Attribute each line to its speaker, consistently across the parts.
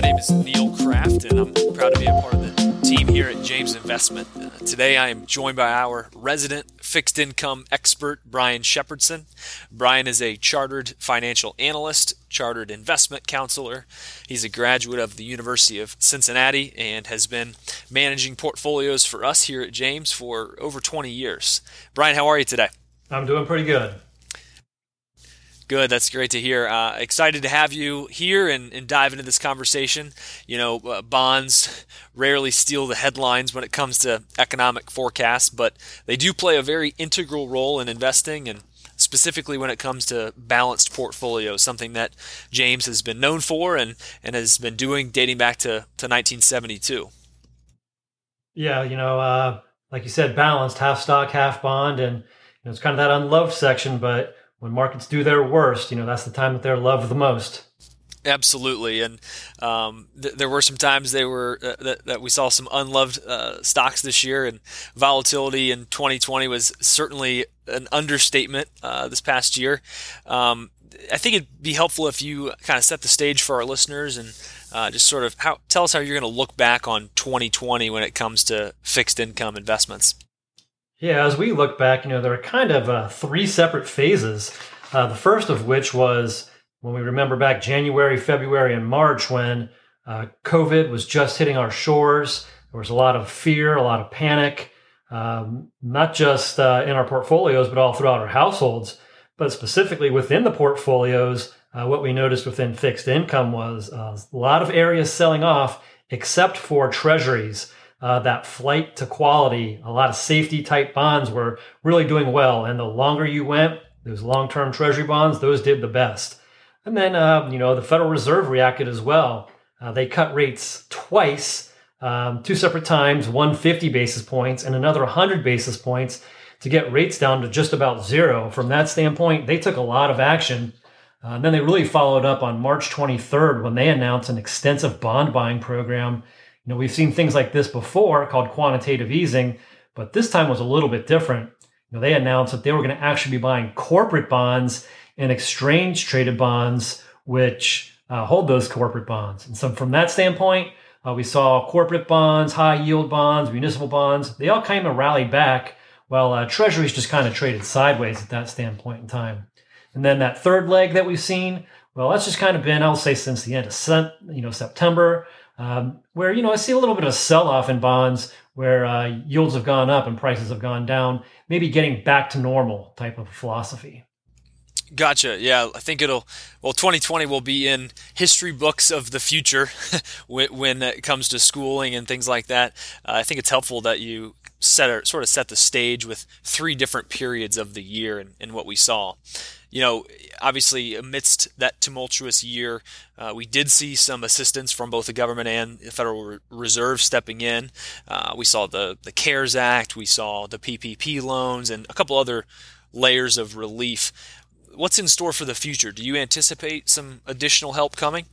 Speaker 1: My name is Neil Kraft, and I'm proud to be a part of the team here at James Investment. Uh, today, I am joined by our resident fixed income expert, Brian Shepherdson. Brian is a chartered financial analyst, chartered investment counselor. He's a graduate of the University of Cincinnati and has been managing portfolios for us here at James for over 20 years. Brian, how are you today?
Speaker 2: I'm doing pretty good.
Speaker 1: Good. That's great to hear. Uh, excited to have you here and, and, dive into this conversation. You know, uh, bonds rarely steal the headlines when it comes to economic forecasts, but they do play a very integral role in investing and specifically when it comes to balanced portfolios, something that James has been known for and, and has been doing dating back to, to 1972.
Speaker 2: Yeah, you know, uh, like you said, balanced, half stock, half bond, and you know, it's kind of that unloved section, but when markets do their worst, you know, that's the time that they're loved the most.
Speaker 1: Absolutely, and um, th- there were some times they were uh, that, that, we saw some unloved uh, stocks this year, and volatility in 2020 was certainly an understatement uh, this past year. Um, I think it'd be helpful if you kind of set the stage for our listeners and uh, just sort of how tell us how you're going to look back on 2020 when it comes to fixed income investments.
Speaker 2: Yeah, as we look back, you know, there are kind of uh, three separate phases. Uh, the first of which was when we remember back January, February, and March when uh, COVID was just hitting our shores. There was a lot of fear, a lot of panic, um, not just uh, in our portfolios, but all throughout our households. But specifically within the portfolios, uh, what we noticed within fixed income was uh, a lot of areas selling off, except for treasuries uh, that flight to quality. A lot of safety type bonds were really doing well. And the longer you went, those long term treasury bonds, those did the best. And then, uh, you know, the Federal Reserve reacted as well. Uh, they cut rates twice, um, two separate times, 150 basis points and another 100 basis points to get rates down to just about zero. From that standpoint, they took a lot of action. Uh, and then they really followed up on March 23rd when they announced an extensive bond buying program we've seen things like this before called quantitative easing, but this time was a little bit different. You know, they announced that they were going to actually be buying corporate bonds and exchange traded bonds, which uh, hold those corporate bonds. And so, from that standpoint, uh, we saw corporate bonds, high yield bonds, municipal bonds, they all kind of rallied back, while uh, treasuries just kind of traded sideways at that standpoint in time. And then that third leg that we've seen, well, that's just kind of been, I'll say, since the end of you know September um, where you know I see a little bit of a sell-off in bonds where uh, yields have gone up and prices have gone down, maybe getting back to normal type of philosophy.
Speaker 1: Gotcha. Yeah, I think it'll. Well, 2020 will be in history books of the future when, it comes to schooling and things like that. Uh, I think it's helpful that you set or, sort of set the stage with three different periods of the year and, and what we saw you know, obviously, amidst that tumultuous year, uh, we did see some assistance from both the government and the Federal Reserve stepping in. Uh, we saw the, the CARES Act, we saw the PPP loans, and a couple other layers of relief. What's in store for the future? Do you anticipate some additional help coming?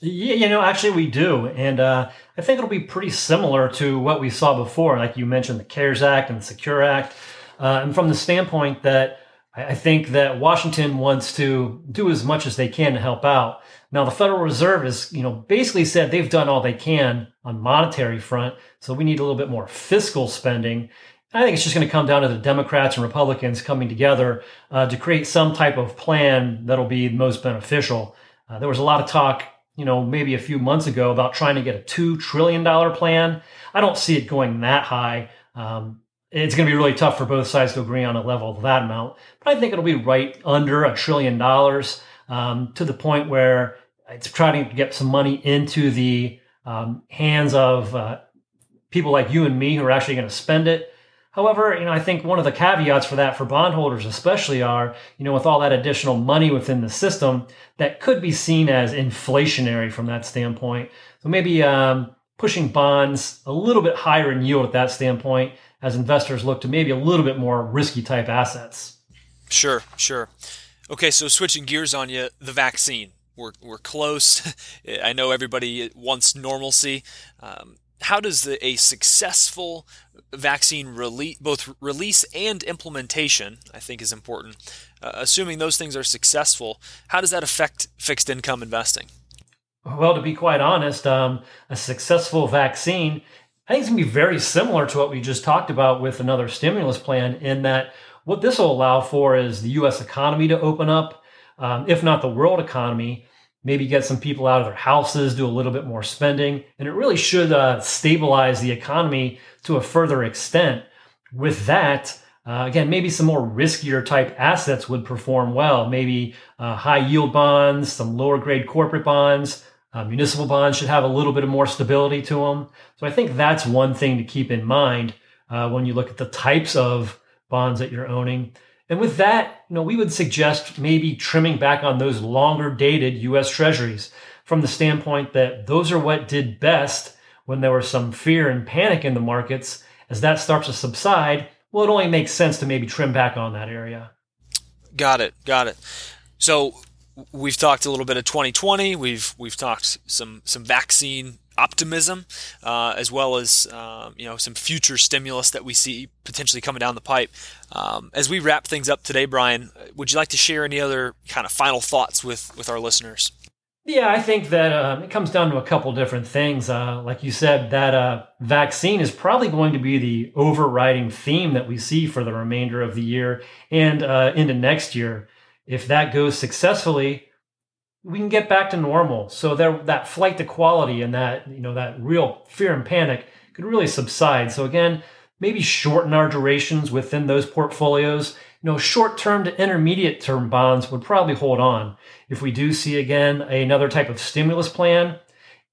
Speaker 2: Yeah, you know, actually, we do. And uh, I think it'll be pretty similar to what we saw before. Like you mentioned, the CARES Act and the Secure Act. Uh, and from the standpoint that I think that Washington wants to do as much as they can to help out. Now, the Federal Reserve has, you know, basically said they've done all they can on monetary front, so we need a little bit more fiscal spending. I think it's just going to come down to the Democrats and Republicans coming together uh, to create some type of plan that'll be most beneficial. Uh, there was a lot of talk, you know, maybe a few months ago about trying to get a two trillion dollar plan. I don't see it going that high. Um, it's going to be really tough for both sides to agree on a level of that amount. But I think it'll be right under a trillion dollars um, to the point where it's trying to get some money into the um, hands of uh, people like you and me who are actually going to spend it. However, you know, I think one of the caveats for that for bondholders especially are, you know, with all that additional money within the system, that could be seen as inflationary from that standpoint. So maybe um, pushing bonds a little bit higher in yield at that standpoint as investors look to maybe a little bit more risky type assets.
Speaker 1: Sure, sure. Okay, so switching gears on you, the vaccine. We're, we're close. I know everybody wants normalcy. Um, how does the, a successful vaccine release, both release and implementation, I think is important. Uh, assuming those things are successful, how does that affect fixed income investing?
Speaker 2: Well, to be quite honest, um, a successful vaccine, I think it's going to be very similar to what we just talked about with another stimulus plan, in that what this will allow for is the US economy to open up, um, if not the world economy, maybe get some people out of their houses, do a little bit more spending, and it really should uh, stabilize the economy to a further extent. With that, uh, again, maybe some more riskier type assets would perform well. Maybe uh, high yield bonds, some lower grade corporate bonds, uh, municipal bonds should have a little bit of more stability to them. So I think that's one thing to keep in mind uh, when you look at the types of bonds that you're owning. And with that, you know, we would suggest maybe trimming back on those longer dated US treasuries from the standpoint that those are what did best when there was some fear and panic in the markets. As that starts to subside, well, it only makes sense to maybe trim back on that area.
Speaker 1: Got it. Got it. So we've talked a little bit of 2020. We've we've talked some some vaccine optimism, uh, as well as um, you know some future stimulus that we see potentially coming down the pipe. Um, as we wrap things up today, Brian, would you like to share any other kind of final thoughts with with our listeners?
Speaker 2: Yeah, I think that uh, it comes down to a couple different things. Uh, like you said, that uh, vaccine is probably going to be the overriding theme that we see for the remainder of the year and uh, into next year. If that goes successfully, we can get back to normal. So there, that flight to quality and that you know that real fear and panic could really subside. So again, maybe shorten our durations within those portfolios you know, short term to intermediate term bonds would probably hold on. If we do see again another type of stimulus plan,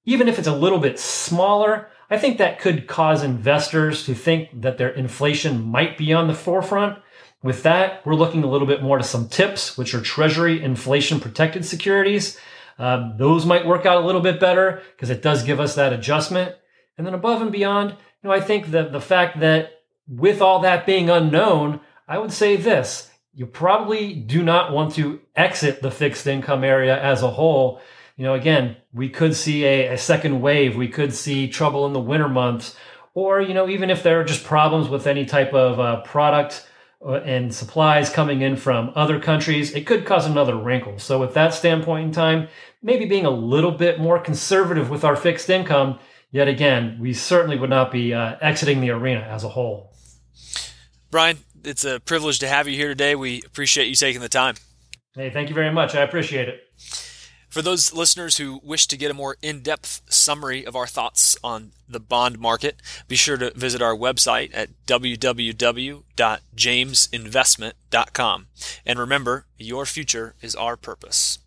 Speaker 2: even if it's a little bit smaller, I think that could cause investors to think that their inflation might be on the forefront. With that, we're looking a little bit more to some TIPS, which are treasury inflation protected securities. Um, those might work out a little bit better because it does give us that adjustment. And then above and beyond, you know, I think that the fact that with all that being unknown, I would say this you probably do not want to exit the fixed income area as a whole. You know, again, we could see a, a, second wave, we could see trouble in the winter months, or, you know, even if there are just problems with any type of uh, product and supplies coming in from other countries, it could cause another wrinkle. So, with that standpoint in time, maybe being a little bit more conservative with our fixed income, yet again, we certainly would not be uh, exiting the arena as a whole.
Speaker 1: Brian, it's a privilege to have you here today. We appreciate you taking the time.
Speaker 2: Hey, thank you very much. I appreciate it.
Speaker 1: For those listeners who wish to get a more in depth summary of our thoughts on the bond market, be sure to visit our website at www.jamesinvestment.com. And remember, your future is our purpose.